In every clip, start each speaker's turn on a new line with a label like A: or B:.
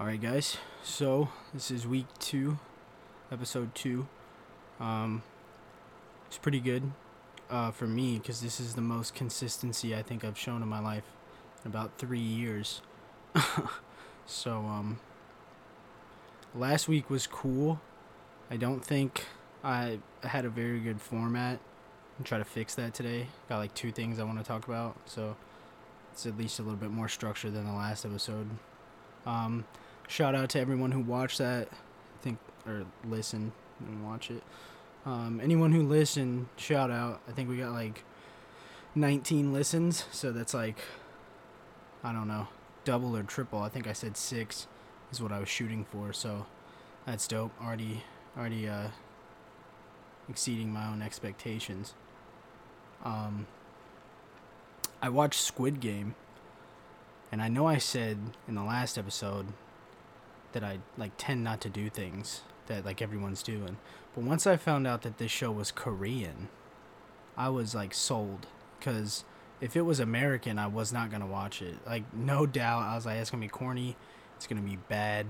A: All right, guys. So this is week two, episode two. Um, it's pretty good uh, for me because this is the most consistency I think I've shown in my life in about three years. so um, last week was cool. I don't think I had a very good format. I'm try to fix that today. Got like two things I want to talk about, so it's at least a little bit more structure than the last episode. Um, shout out to everyone who watched that, I think, or listened and watch it. Um, anyone who listened, shout out. I think we got like 19 listens, so that's like, I don't know, double or triple. I think I said six is what I was shooting for, so that's dope. Already, already, uh, exceeding my own expectations. Um, I watched Squid Game, and I know I said in the last episode that I like tend not to do things that like everyone's doing. But once I found out that this show was Korean, I was like sold cuz if it was American, I was not to watch it. Like no doubt I was like it's to be corny, it's to be bad,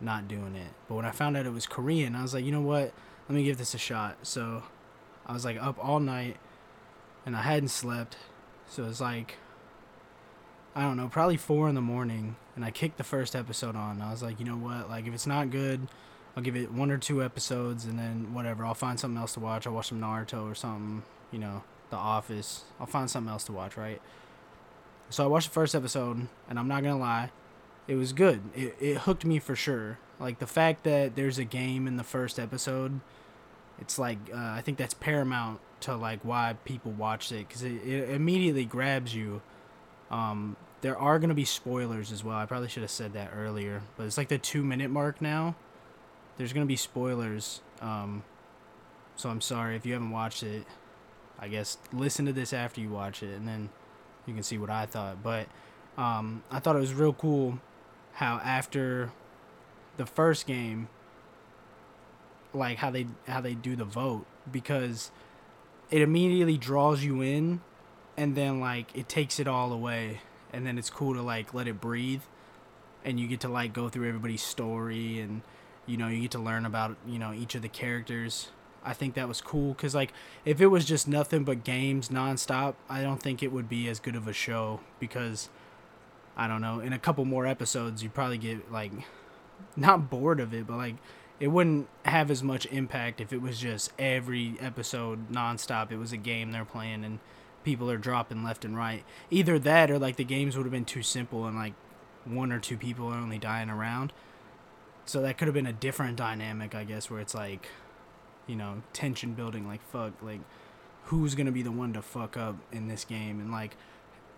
A: not doing it. But when I found out it was Korean, I was like, "You know what? Let me give this a shot." So I was like up all night and I hadn't slept. So it's like I don't know, probably four in the morning, and I kicked the first episode on. I was like, you know what? Like, if it's not good, I'll give it one or two episodes, and then whatever. I'll find something else to watch. I'll watch some Naruto or something. You know, The Office. I'll find something else to watch, right? So I watched the first episode, and I'm not gonna lie, it was good. It it hooked me for sure. Like the fact that there's a game in the first episode, it's like uh, I think that's paramount to like why people watch it because it, it immediately grabs you. Um, there are gonna be spoilers as well. I probably should have said that earlier, but it's like the two minute mark now. There's gonna be spoilers. Um, so I'm sorry if you haven't watched it. I guess listen to this after you watch it, and then you can see what I thought. But um, I thought it was real cool how after the first game, like how they how they do the vote because it immediately draws you in, and then like it takes it all away, and then it's cool to like let it breathe, and you get to like go through everybody's story and you know you get to learn about you know each of the characters I think that was cool because like if it was just nothing but games nonstop, I don't think it would be as good of a show because I don't know. In a couple more episodes, you probably get like not bored of it, but like it wouldn't have as much impact if it was just every episode nonstop. It was a game they're playing and people are dropping left and right. Either that or like the games would have been too simple and like one or two people are only dying around. So that could have been a different dynamic, I guess, where it's like you know, tension building. Like, fuck, like, who's gonna be the one to fuck up in this game, and like,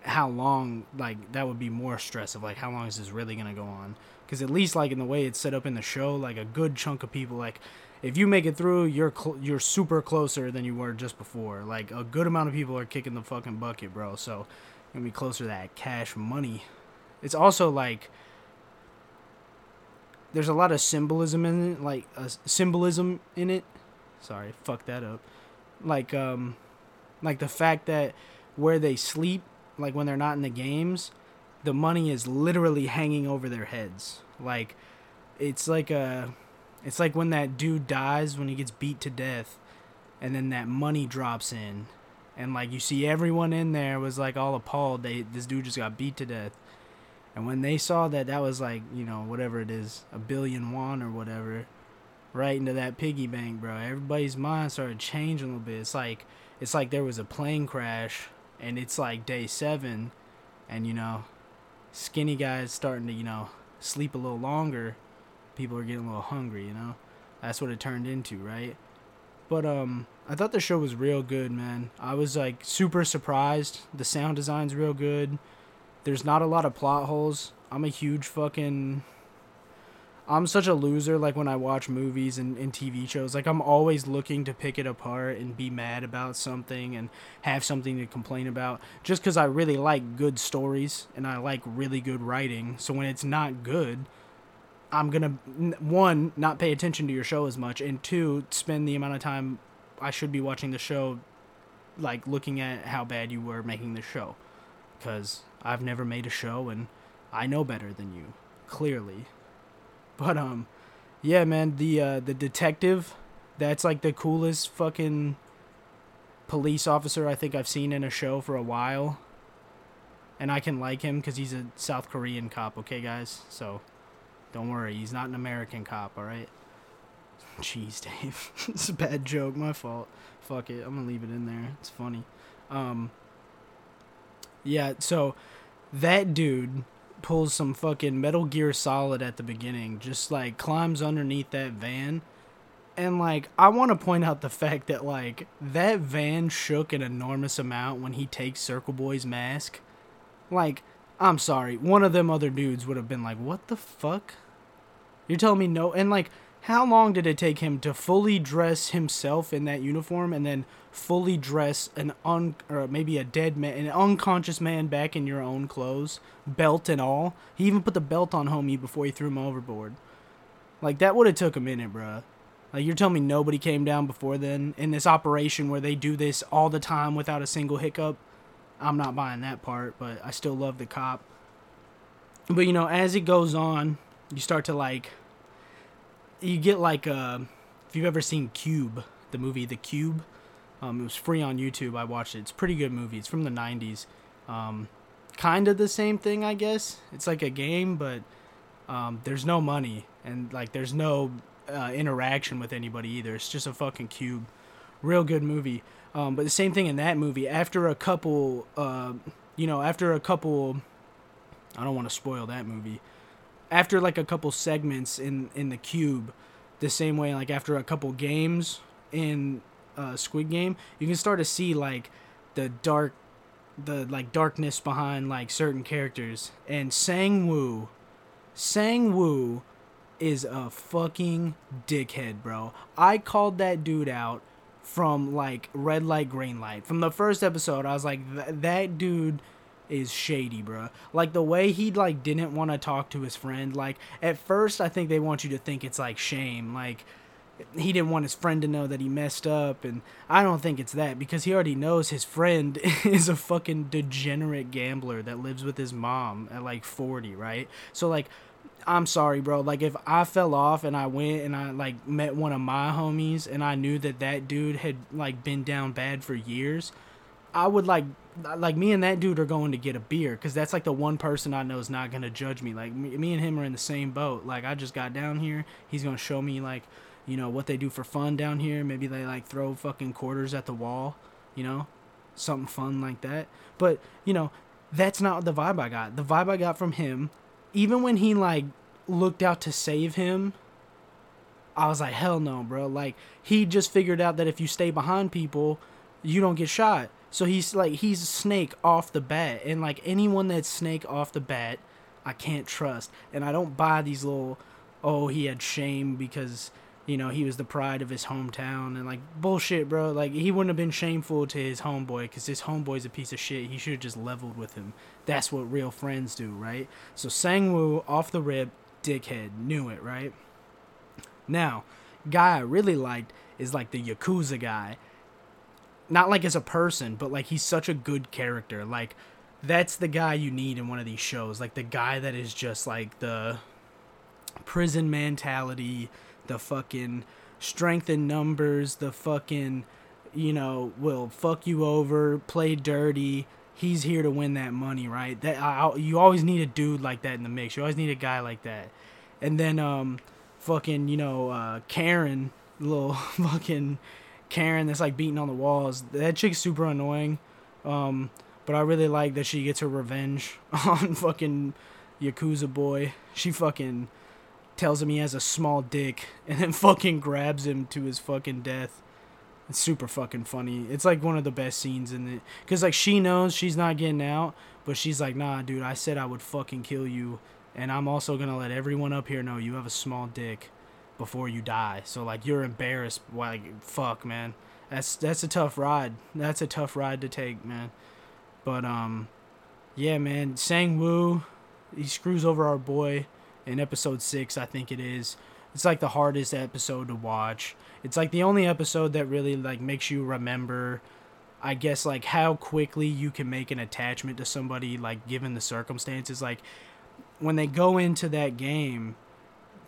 A: how long? Like, that would be more stress of like, how long is this really gonna go on? Because at least like in the way it's set up in the show, like a good chunk of people, like, if you make it through, you're cl- you're super closer than you were just before. Like, a good amount of people are kicking the fucking bucket, bro. So, gonna be closer to that cash money. It's also like there's a lot of symbolism in it, like a symbolism in it Sorry, fuck that up. Like um like the fact that where they sleep, like when they're not in the games, the money is literally hanging over their heads. Like it's like a it's like when that dude dies when he gets beat to death and then that money drops in and like you see everyone in there was like all appalled they this dude just got beat to death and when they saw that that was like you know whatever it is a billion won or whatever right into that piggy bank, bro. Everybody's mind started changing a little bit. It's like it's like there was a plane crash and it's like day 7 and you know skinny guys starting to, you know, sleep a little longer. People are getting a little hungry, you know. That's what it turned into, right? But um I thought the show was real good, man. I was like super surprised. The sound design's real good. There's not a lot of plot holes. I'm a huge fucking I'm such a loser like when I watch movies and, and TV shows. Like I'm always looking to pick it apart and be mad about something and have something to complain about just cuz I really like good stories and I like really good writing. So when it's not good, I'm to one not pay attention to your show as much and two spend the amount of time I should be watching the show like looking at how bad you were making the show cuz I've never made a show and I know better than you clearly But um, yeah, man, the uh, the detective, that's like the coolest fucking police officer I think I've seen in a show for a while. And I can like him because he's a South Korean cop, okay, guys? So don't worry, he's not an American cop, alright? Jeez, Dave. it's a bad joke, my fault. Fuck it, I'm gonna leave it in there. It's funny. Um, yeah, so that dude pulls some fucking Metal Gear Solid at the beginning, just like climbs underneath that van. And like I want to point out the fact that like that van shook an enormous amount when he takes Circle Boy's mask. Like, I'm sorry, one of them other dudes would have been like, "What the fuck?" You're telling me no and like how long did it take him to fully dress himself in that uniform and then fully dress an un or maybe a dead man, an unconscious man back in your own clothes, belt and all? He even put the belt on homie before he threw him overboard. Like that would have took a minute, bruh. Like you're telling me nobody came down before then in this operation where they do this all the time without a single hiccup. I'm not buying that part, but I still love the cop. But you know, as it goes on, you start to like you get like uh if you've ever seen Cube, the movie The Cube, um, it was free on YouTube. I watched it. It's a pretty good movie. It's from the '90s. Um, kind of the same thing, I guess. It's like a game, but um, there's no money and like there's no uh, interaction with anybody either. It's just a fucking cube. Real good movie. Um, but the same thing in that movie. After a couple, uh, you know, after a couple, I don't want to spoil that movie. After like a couple segments in in the cube, the same way like after a couple games in uh, Squid Game, you can start to see like the dark, the like darkness behind like certain characters. And Sang Woo, Sang Woo is a fucking dickhead, bro. I called that dude out from like red light, green light. From the first episode, I was like, that dude is shady, bro. Like the way he like didn't want to talk to his friend. Like at first, I think they want you to think it's like shame, like he didn't want his friend to know that he messed up and I don't think it's that because he already knows his friend is a fucking degenerate gambler that lives with his mom at like 40, right? So like I'm sorry, bro. Like if I fell off and I went and I like met one of my homies and I knew that that dude had like been down bad for years, I would like like me and that dude are going to get a beer because that's like the one person I know is not gonna judge me. Like me, me and him are in the same boat. Like I just got down here. He's gonna show me like you know what they do for fun down here. Maybe they like throw fucking quarters at the wall. You know, something fun like that. But you know, that's not the vibe I got. The vibe I got from him, even when he like looked out to save him, I was like, hell no, bro. Like he just figured out that if you stay behind people, you don't get shot. So he's like he's a snake off the bat, and like anyone that's snake off the bat, I can't trust. And I don't buy these little, oh he had shame because you know he was the pride of his hometown and like bullshit, bro. Like he wouldn't have been shameful to his homeboy because his homeboy's a piece of shit. He should have just leveled with him. That's what real friends do, right? So Sangwoo off the rip, dickhead, knew it, right? Now, guy I really liked is like the Yakuza guy not like as a person, but like he's such a good character. Like that's the guy you need in one of these shows. Like the guy that is just like the prison mentality, the fucking strength in numbers, the fucking you know, will fuck you over, play dirty. He's here to win that money, right? That I, you always need a dude like that in the mix. You always need a guy like that. And then um fucking, you know, uh Karen, little fucking Karen that's like beating on the walls. That chick's super annoying. Um, but I really like that she gets her revenge on fucking Yakuza boy. She fucking tells him he has a small dick and then fucking grabs him to his fucking death. It's super fucking funny. It's like one of the best scenes in it. Cause like she knows she's not getting out, but she's like, nah, dude, I said I would fucking kill you. And I'm also gonna let everyone up here know you have a small dick before you die. So like you're embarrassed. Like fuck, man. That's that's a tough ride. That's a tough ride to take, man. But um, yeah, man. Sang Woo, he screws over our boy in episode six. I think it is. It's like the hardest episode to watch. It's like the only episode that really like makes you remember. I guess like how quickly you can make an attachment to somebody like given the circumstances like when they go into that game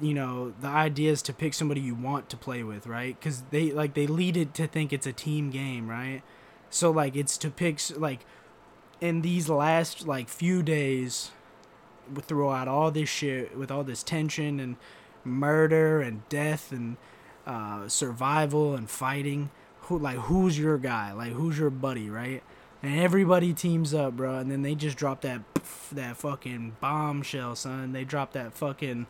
A: you know the idea is to pick somebody you want to play with right because they like they lead it to think it's a team game right so like it's to pick like in these last like few days throughout all this shit with all this tension and murder and death and uh, survival and fighting who like who's your guy like who's your buddy right and everybody teams up bro and then they just drop that that fucking bombshell son they drop that fucking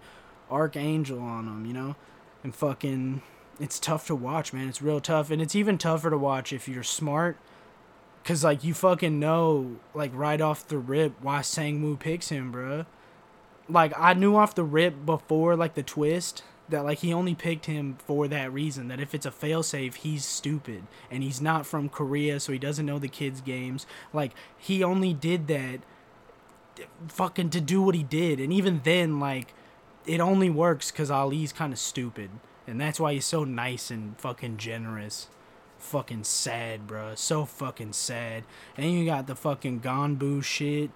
A: archangel on them, you know? And fucking it's tough to watch, man. It's real tough and it's even tougher to watch if you're smart cuz like you fucking know like right off the rip why Sang-woo picks him, bruh. Like I knew off the rip before like the twist that like he only picked him for that reason that if it's a failsafe he's stupid and he's not from Korea so he doesn't know the kids games like he only did that fucking to do what he did and even then like it only works because Ali's kind of stupid, and that's why he's so nice and fucking generous. Fucking sad, bro. So fucking sad. And you got the fucking Gonbu shit,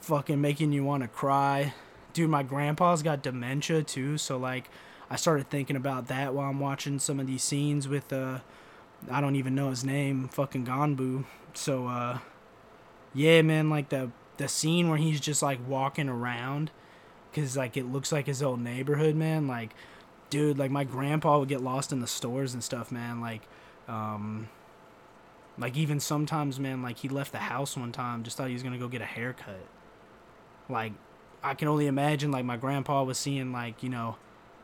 A: fucking making you want to cry. Dude, my grandpa's got dementia too, so like, I started thinking about that while I'm watching some of these scenes with uh, I don't even know his name, fucking Gonbu. So uh, yeah, man, like the the scene where he's just like walking around because like it looks like his old neighborhood, man. Like, dude, like my grandpa would get lost in the stores and stuff, man. Like, um, like even sometimes, man, like he left the house one time, just thought he was gonna go get a haircut. Like, I can only imagine like my grandpa was seeing like you know,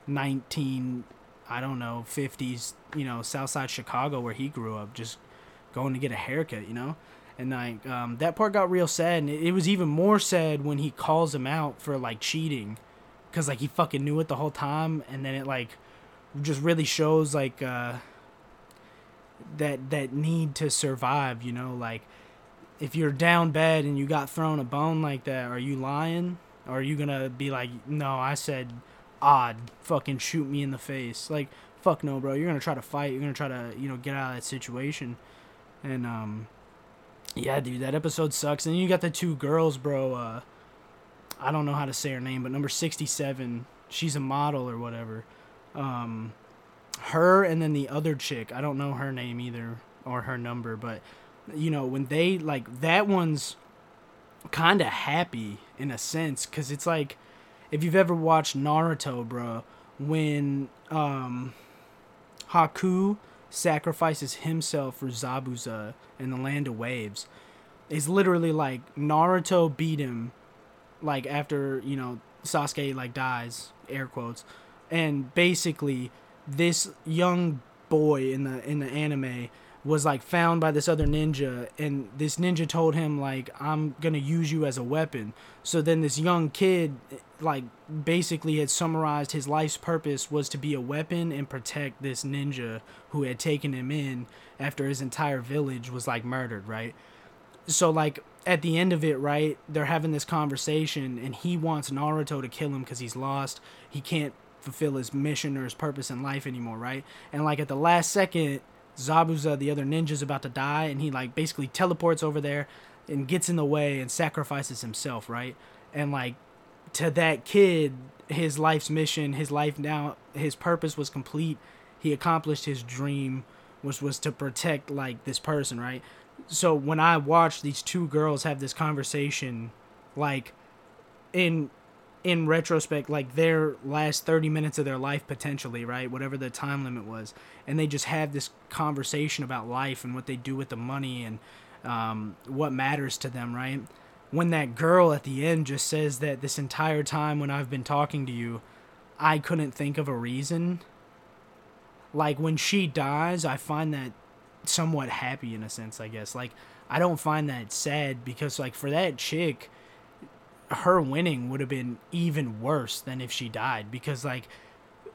A: nineteen, I don't know, fifties, you know, Southside Chicago where he grew up, just going to get a haircut, you know? And like um, that part got real sad and it, it, was even more sad when he calls him out for like cheating because like he fucking knew it the whole time and then it like just really shows like uh, that that need to survive you know? Like if you're down bad and you got thrown a bone like that are you lying or are you gonna be like no i said odd fucking shoot me in the face like fuck no bro you're gonna try to fight you're gonna try to you know get out of that situation and um yeah, dude, that episode sucks. And you got the two girls, bro. Uh, I don't know how to say her name, but number 67, she's a model or whatever. Um, her and then the other chick, I don't know her name either or her number, but you know, when they like that one's kind of happy in a sense cuz it's like if you've ever watched Naruto, bro, when um Haku sacrifices himself for Zabuza in the Land of Waves is literally like Naruto beat him like after, you know, Sasuke like dies, air quotes. And basically this young boy in the in the anime was like found by this other ninja and this ninja told him like I'm to use you as a weapon. So then this young kid like basically had summarized his life's purpose was to be a weapon and protect this ninja who had taken him in after his entire village was like murdered, right? So like at the end of it, right, they're having this conversation and he wants Naruto to kill him cuz he's lost. He can't fulfill his mission or his purpose in life anymore, right? And like at the last second Zabuza, the other ninja's about to die, and he like basically teleports over there and gets in the way and sacrifices himself, right? And like to that kid, his life's mission, his life now, his purpose was complete. He accomplished his dream, which was to protect like this person, right? So when I watch these two girls have this conversation, like in in retrospect like their last 30 minutes of their life potentially right whatever the time limit was and they just have this conversation about life and what they do with the money and um, what matters to them right? When that girl at the end just says that this entire time when i've been talking to you i couldn't think of a reason like when she dies i find that somewhat happy in a sense i guess. Like i don't find that sad because like for that chick her winning would have been even worse than if she died because like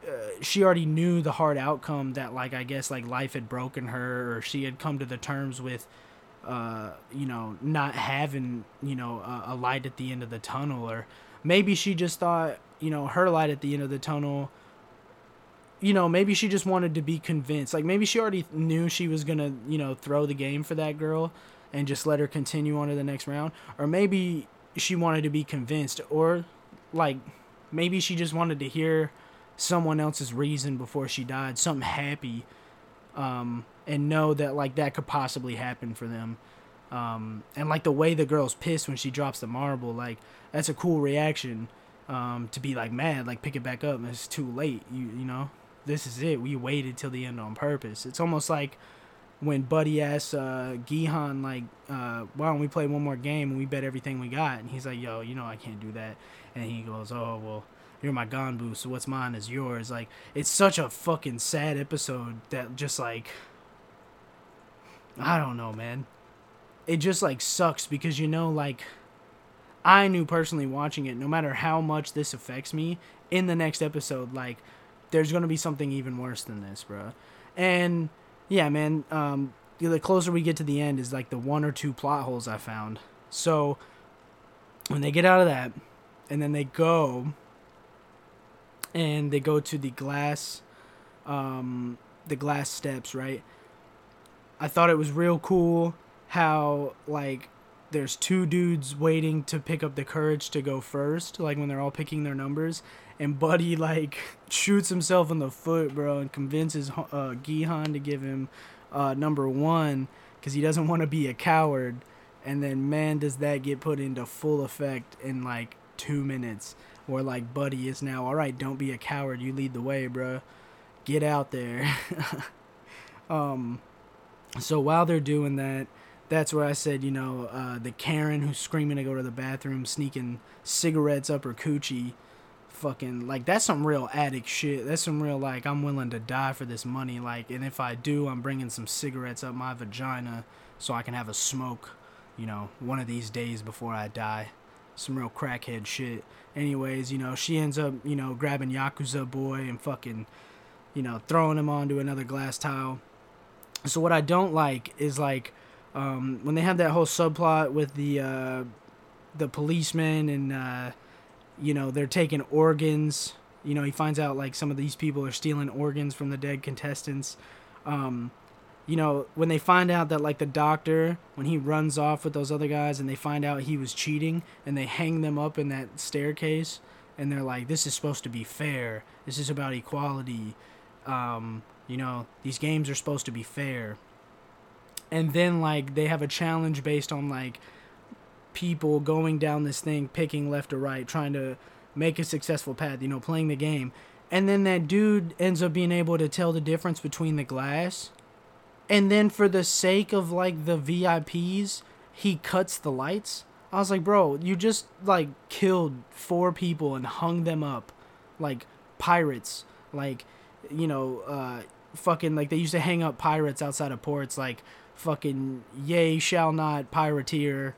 A: uh, she already knew the hard outcome that like I guess like life had broken her or she had come to the terms with uh you know not having you know a, a light at the end of the tunnel or maybe she just thought you know her light at the end of the tunnel you know maybe she just wanted to be convinced. Like maybe she already knew she was gonna you know throw the game for that girl and just let her continue on to the next round. Or maybe she wanted to be convinced or like maybe she just wanted to hear someone else's reason before she died, something happy, um, and know that like that could possibly happen for them. Um, and like the way the girl's pissed when she drops the marble, like that's a cool reaction. Um, to be like mad, like pick it back up, it's too late. You you know, this is it. We waited till the end on purpose. It's almost like when Buddy asks uh, Gi-hun like, uh, "Why don't we play one more game and we bet everything we got?" And he's like, "Yo, you know I can't do that." And he goes, "Oh well, you're my Ganbu, so what's mine is yours." Like it's such a fucking sad episode that just like I don't know, man. It just like sucks because you know like I knew personally watching it, no matter how much this affects me, in the next episode, like there's gonna be something even worse than this, bro. And yeah, man. Um, the closer we get to the end is like the one or two plot holes I found. So when they get out of that, and then they go, and they go to the glass, um, the glass steps, right? I thought it was real cool how like there's two dudes waiting to pick up the courage to go first, like when they're all picking their numbers, and Buddy like shoots himself in the foot, bro, and convinces uh, Gi-hun to give him uh, number one because he doesn't want to be a coward. And then man, does that get put into full effect in like two minutes, where like Buddy is now all right. Don't be a coward. You lead the way, bro. Get out there. um, so while they're doing that that's where I said, you know, uh, the Karen who's screaming to go to the bathroom, sneaking cigarettes up her coochie, fucking like that's some real addict shit. That's some real like I'm willing to die for this money. Like, and if I do, I'm bringing some cigarettes up my vagina so I can have a smoke, you know, one of these days before I die. Some real crackhead shit. Anyways, you know, she ends up, you know, grabbing Yakuza boy and fucking, you know, throwing him onto another glass tile. So what I don't like is like um, when they have that whole subplot with the uh, the policeman and uh, you know they're taking organs you know he finds out like some of these people are stealing organs from the dead contestants. Um, you know when they find out that like the doctor when he runs off with those other guys and they find out he was cheating and they hang them up in that staircase and they're like this is supposed to be fair. This is about equality. Um, you know these games are supposed to be fair and then like they have a challenge based on like people going down this thing picking left or right trying to make a successful path you know playing the game. And then that dude ends up being able to tell the difference between the glass. And then for the sake of like the VIPs he cuts the lights. I was like bro you just like killed four people and hung them up like pirates. Like you know uh fucking like they used to hang up pirates outside of ports like fucking yea shall not pirateer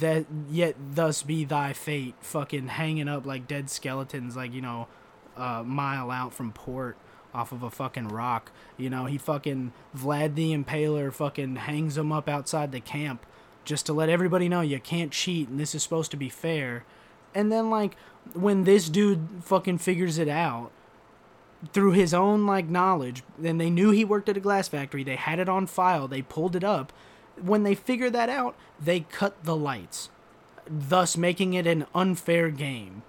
A: that yet thus be thy fate fucking hanging up like dead skeletons like you know a mile out from port off of a fucking rock. You know he fucking vlad the impaler fucking hangs him up outside the camp just to let everybody know you can't cheat and this is supposed to be fair. And then like when this dude fucking figures it out through his own like knowledge and they knew he worked at a glass factory they had it on file they pulled it up. When they figured that out they cut the lights thus making it an unfair game.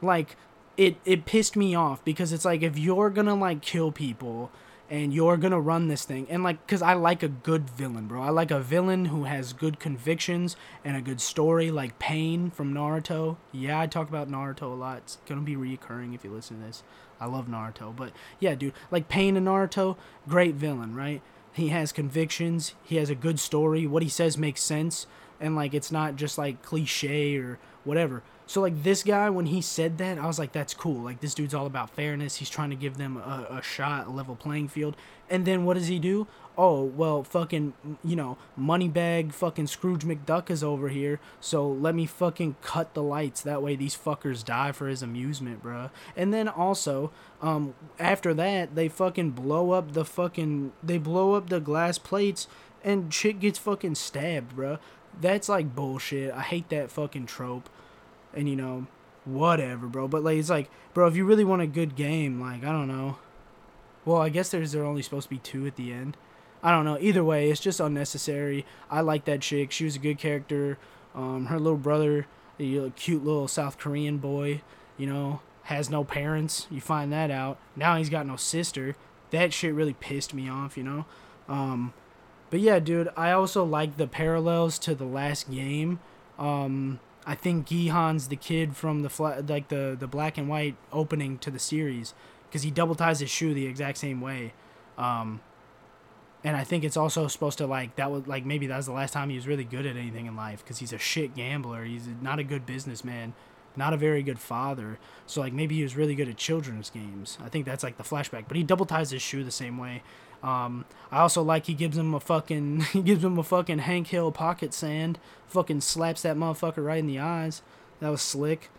A: Like it it pissed me off because it's like if you're gonna like kill people and you're gonna run this thing and like because i like a good villain bro. I like a villain who has good convictions and a good story like pain from naruto. Yeah i talk about naruto a lot. It's gonna be reoccurring if you listen to this I love Naruto, but yeah, dude, like Pain in Naruto, great villain, right? He has convictions, he has a good story, what he says makes sense, and like it's not just like cliche or whatever. So like this guy, when he said that, I was like, that's cool. Like this dude's all about fairness. He's trying to give them a, a shot, a level playing field. And then what does he do? Oh well, fucking you know, moneybag, fucking Scrooge McDuck is over here. So let me fucking cut the lights. That way these fuckers die for his amusement, bruh. And then also, um, after that they fucking blow up the fucking they blow up the glass plates and shit gets fucking stabbed, bruh. That's like bullshit. I hate that fucking trope and you know, whatever, bro. But like, it's like, bro, if you really want a good game, like, I don't know. Well, I guess there's there only supposed to be two at the end. I don't know. Either way, it's just unnecessary. I like that chick. She was a good character. Um, her little brother, the cute little South Korean boy, you know, has no parents. You find that out. Now he's got no sister. That shit really pissed me off, you know. Um, but yeah, dude, I also like the parallels to the last game. Um, I think Gi-hun's the kid from the fla- like the the black and white opening to the series because he double ties his shoe the exact same way. Um, and I think it's also supposed to like that was like maybe that was the last time he was really good at anything in life because he's a shit gambler. He's not a good businessman, not a very good father. So like maybe he was really good at children's games. I think that's like the flashback. But he double ties his shoe the same way. Um, I also like he gives him a fucking he gives him a fucking Hank Hill pocket sand. Fucking slaps that motherfucker right in the eyes. That was slick.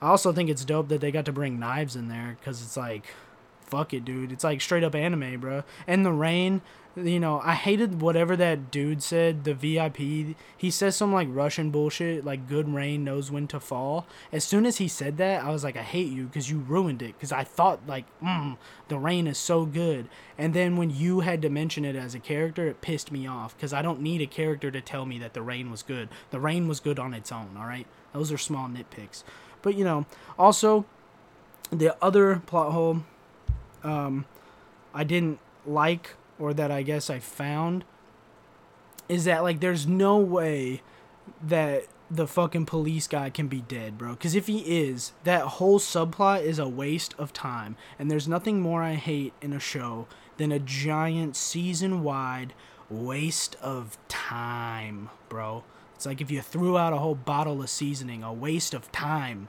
A: I also think it's dope that they got to bring knives in there because it's like, fuck it, dude. It's like straight up anime, bro. And the rain, you know, I hated whatever that dude said, the VIP. He says some like Russian bullshit, like good rain knows when to fall. As soon as he said that, I was like, I hate you because you ruined it. Because I thought, like, mm, the rain is so good. And then when you had to mention it as a character, it pissed me off because I don't need a character to tell me that the rain was good. The rain was good on its own, all right? Those are small nitpicks. But, you know, also, the other plot hole um, I didn't like or that I guess I found is that like there's no way that the fucking police guy can be dead, bro. Because if he is, that whole subplot is a waste of time. And there's nothing more I hate in a show than a giant season wide waste of time, bro. It's like if you threw out a whole bottle of seasoning, a waste of time.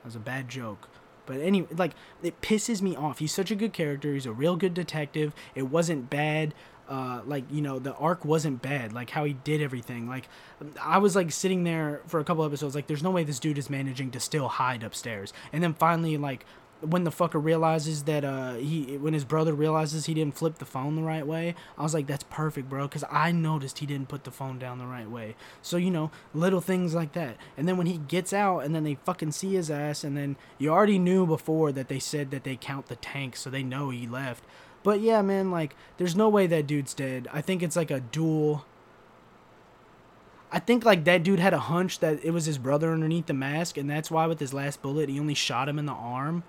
A: That was a bad joke. But anyway, like it pisses me off. He's such a good character. He's a real good detective. It wasn't bad. Uh, like you know, the arc wasn't bad. Like how he did everything. Like I was like sitting there for a couple episodes. Like there's no way this dude is managing to still hide upstairs. And then finally, like when the fucker realizes that uh he when his brother realizes he didn't flip the phone the right way i was like that's perfect bro because i noticed he didn't put the phone down the right way. So you know little things like that. And then when he gets out and then they fucking see his ass and then you already knew before that they said that they count the tank so they know he left. But yeah man like there's no way that dude's dead. I think it's like a duel. I think like that dude had a hunch that it was his brother underneath the mask, and that's why with his last bullet he only shot him in the arm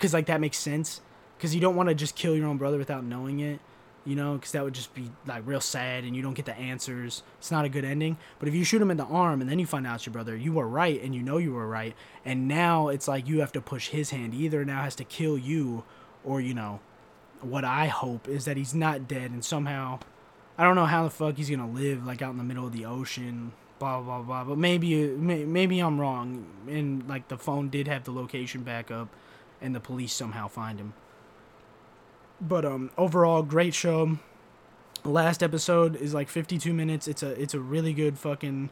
A: because like that makes sense. Because you don't want to just kill your own brother without knowing it you know? Because that would just be like real sad and you don't get the answers. It's not a good ending. But if you shoot him in the arm and then you find out it's your brother you were right and you know you were right. And now it's like you have to push his hand he either now has to kill you or you know what i hope is that he's not dead and somehow i don't know how the fuck he's gonna live like out in the middle of the ocean blah blah blah. But maybe maybe i'm wrong and like the phone did have the location back up and the police somehow find him. But um overall great show. Last episode is like 52 minutes. It's a it's a really good fucking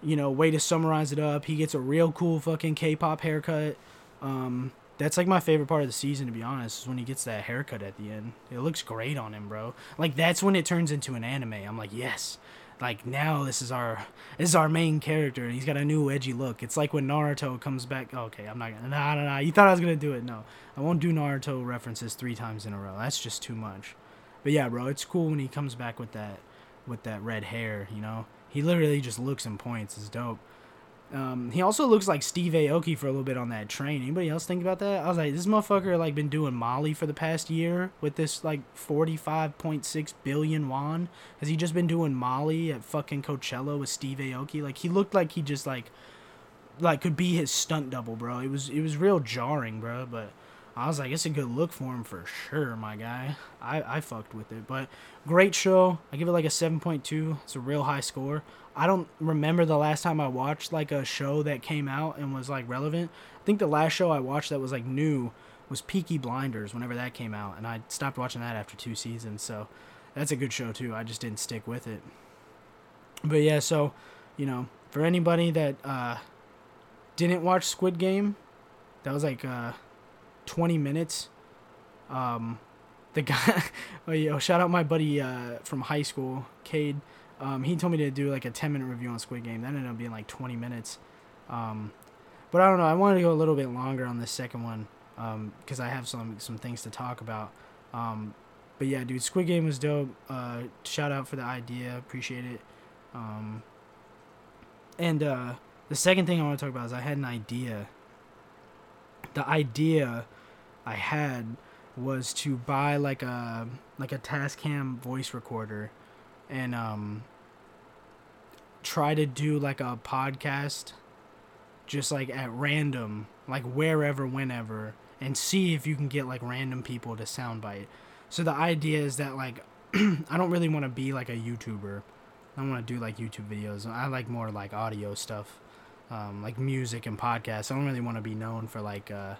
A: you know, way to summarize it up. He gets a real cool fucking K-pop haircut. Um that's like my favorite part of the season to be honest, is when he gets that haircut at the end. It looks great on him, bro. Like that's when it turns into an anime. I'm like, "Yes like now this is our this is our main character and he's got a new edgy look. It's like when Naruto comes back. Oh, okay, I'm not gonna. Nah, nah, nah. You thought I was gonna do it? No, I won't do Naruto references three times in a row. That's just too much. But yeah, bro, it's cool when he comes back with that with that red hair. You know, he literally just looks and points. It's dope. Um, he also looks like Steve Aoki for a little bit on that train. Anybody else think about that? I was like, this motherfucker like been doing Molly for the past year with this like forty five point six billion won. Has he just been doing Molly at fucking Coachella with Steve Aoki? Like he looked like he just like like could be his stunt double, bro. It was it was real jarring, bro. But I was like, it's a good look for him for sure, my guy. I, I fucked with it. But great show. I give it like a 7.2. It's a real high score. I don't remember the last time I watched like a show that came out and was like relevant. I think the last show I watched that was like new was Peaky Blinders whenever that came out. And I stopped watching that after two seasons. So that's a good show too. I just didn't stick with it. But yeah, so, you know, for anybody that uh, didn't watch Squid Game, that was like. Uh, 20 minutes. Um, the guy, oh, yo, shout out my buddy uh, from high school, Cade. Um, he told me to do like a 10 minute review on Squid Game. That ended up being like 20 minutes. Um, but I don't know. I wanted to go a little bit longer on this second one because um, I have some some things to talk about. Um, but yeah, dude, Squid Game was dope. Uh, shout out for the idea. Appreciate it. Um, and uh, the second thing I want to talk about is I had an idea the idea I had was to buy like a like a Tascam voice recorder and um try to do like a podcast just like at random, like wherever, whenever, and see if you can get like random people to soundbite. So the idea is that like I don't really want to be like a YouTuber. I want to do like YouTube videos. I like more like audio stuff, um, like music and podcasts. I don't really want to be known for like uh,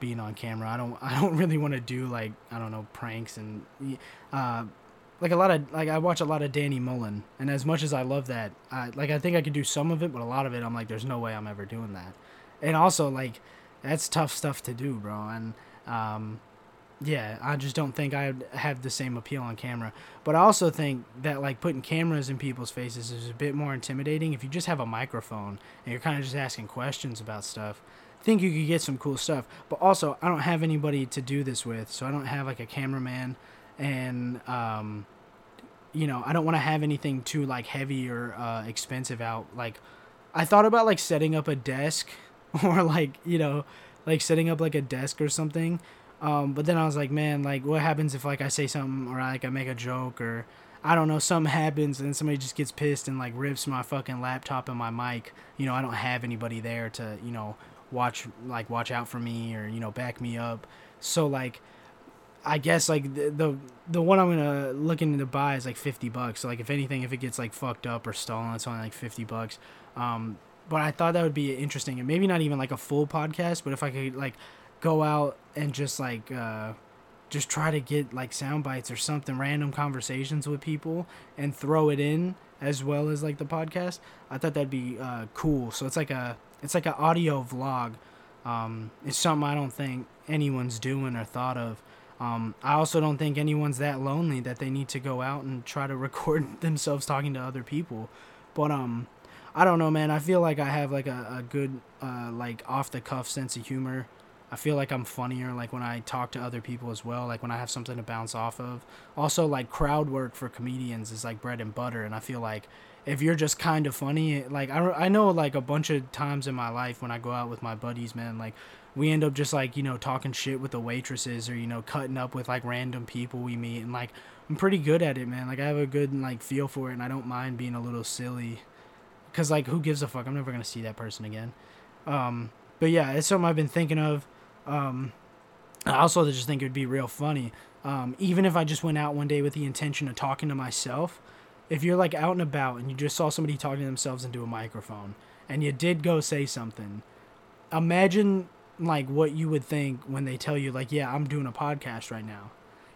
A: being on camera. I don't. I don't really want to do like I don't know pranks and uh, like a lot of like I watch a lot of Danny Mullen, and as much as I love that, I like I think I could do some of it, but a lot of it I'm like, there's no way I'm ever doing that. And also like that's tough stuff to do, bro. And um, yeah, I just don't think I have the same appeal on camera. But I also think that like putting cameras in people's faces is a bit more intimidating. If you just have a microphone and you're kind of just asking questions about stuff, think you could get some cool stuff. But also, I don't have anybody to do this with, so I don't have like a cameraman and um, you know I don't want to have anything too like heavy or uh, expensive out. Like I thought about like setting up a desk or like you know like setting up like a desk or something. Um, but then I was like, man, like what happens if like I say something or like I make a joke or I don't know, something happens and somebody just gets pissed and like rips my fucking laptop and my mic. You know, I don't have anybody there to, you know, watch like watch out for me or, you know, back me up. So like I guess like the, the the one I'm gonna looking to buy is like fifty bucks. So like if anything, if it gets like fucked up or stolen, it's only like fifty bucks. Um, but I thought that would be interesting, and maybe not even like a full podcast, but if I could like go out and just like uh, just try to get like sound bites or something, random conversations with people, and throw it in as well as like the podcast. I thought that'd be uh, cool. So it's like a it's like an audio vlog. Um, it's something I don't think anyone's doing or thought of. Um, I also don't think anyone's that lonely that they need to go out and try to record themselves talking to other people. But um, I don't know, man. I feel like I have like a, a good uh, like off the cuff sense of humor. I feel like I'm funnier like when I talk to other people as well, like when I have something to bounce off of. Also, like crowd work for comedians is like bread and butter, and I feel like if you're just kind of funny, like I, I know like a bunch of times in my life when I go out with my buddies, man, like we end up just like you know talking shit with the waitresses or you know cutting up with like random people we meet and like i'm pretty good at it man. Like i have a good like feel for it and i don't mind being a little silly because like who gives a fuck? I'm never gonna see that person again. Um but yeah it's something i've been thinking of um i also just think it would be real funny um even if i just went out one day with the intention of talking to myself if you're like out and about and you just saw somebody talking to themselves into a microphone and you did go say something imagine like what you would think when they tell you like yeah i'm doing a podcast right now.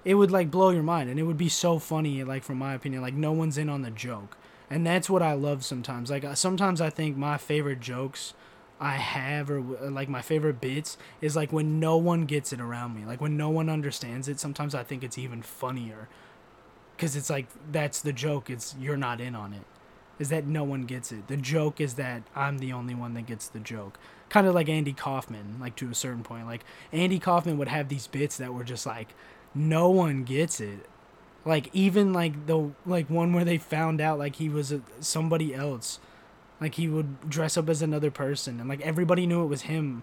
A: It would like blow your mind and it would be so funny like from my opinion like no one's in on the joke. And that's what i love sometimes. Like uh, sometimes i think my favorite jokes i have or uh, like my favorite bits is like when no one gets it around me like when no one understands it sometimes i think it's even funnier because it's like that's the joke it's you're not in on it is that no one gets it the joke is that i'm the only one that gets the joke kind of like Andy Kaufman, like to a certain point. Like Andy Kaufman would have these bits that were just like no one gets it. Like even like the like one where they found out like he was a, somebody else. Like he would dress up as another person and like everybody knew it was him.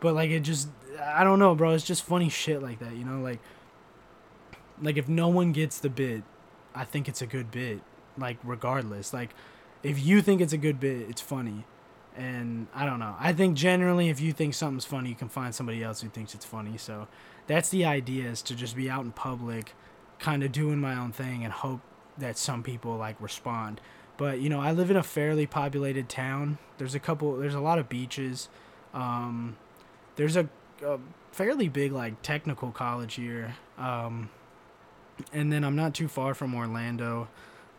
A: But like it just I don't know, bro. It's just funny shit like that, you know, like like if no one gets the bit, I think it's a good bit. Like regardless, like if you think it's a good bit, it's funny and I don't know. I think generally, if you think something's funny, you can find somebody else who thinks it's funny. So that's the idea: is to just be out in public, kind of doing my own thing, and hope that some people like respond. But you know, I live in a fairly populated town. There's a couple. There's a lot of beaches. Um, there's a, a fairly big like technical college here. Um, and then I'm not too far from Orlando.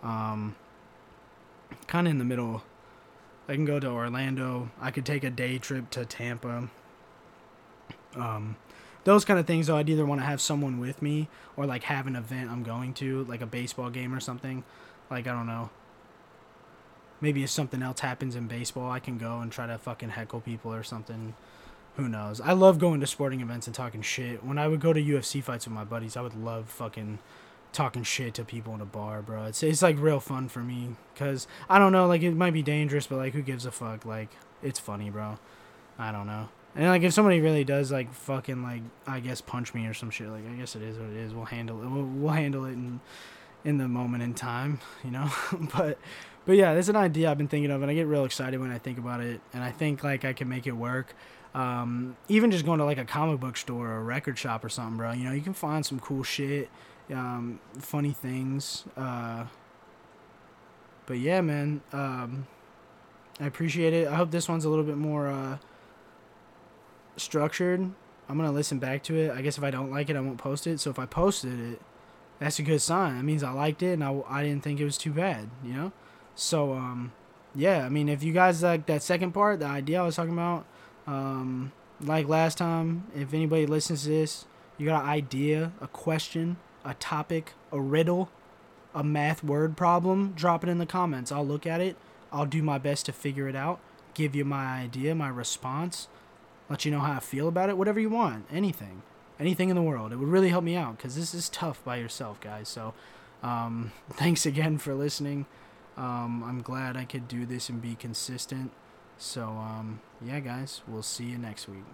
A: Um, kind of in the middle I can go to Orlando. I could take a day trip to Tampa. Um, those kind of things. Though I'd either want to have someone with me or like have an event I'm going to, like a baseball game or something. Like I don't know. Maybe if something else happens in baseball, I can go and try to fucking heckle people or something. Who knows? I love going to sporting events and talking shit. When I would go to UFC fights with my buddies, I would love fucking talking shit to people in a bar, bro. It's it's like real fun for me cuz I don't know, like it might be dangerous, but like who gives a fuck? Like it's funny, bro. I don't know. And like if somebody really does like fucking like I guess punch me or some shit, like I guess it is what it is. We'll handle it. We'll, we'll handle it in in the moment in time, you know. but but yeah, there's an idea I've been thinking of, and I get real excited when I think about it, and I think like I can make it work. Um, even just going to like a comic book store or a record shop or something, bro. You know, you can find some cool shit, um, funny things. Uh, but yeah, man. Um, I appreciate it. I hope this one's a little bit more uh, structured. I'm gonna listen back to it. I guess if I don't like it, I won't post it. So if I posted it, that's a good sign. That means I liked it and I, I didn't think it was too bad. You know. So um, yeah. I mean, if you guys like that second part, the idea I was talking about, um, like last time, if anybody listens to this, you got an idea, a question, a topic, a riddle, a math word problem, drop it in the comments. I'll look at it. I'll do my best to figure it out, give you my idea, my response, let you know how I feel about it, whatever you want, anything, anything in the world. It would really help me out because this is tough by yourself, guys. So, um, thanks again for listening. Um, I'm glad I could do this and be consistent. So, um, yeah, guys, we'll see you next week.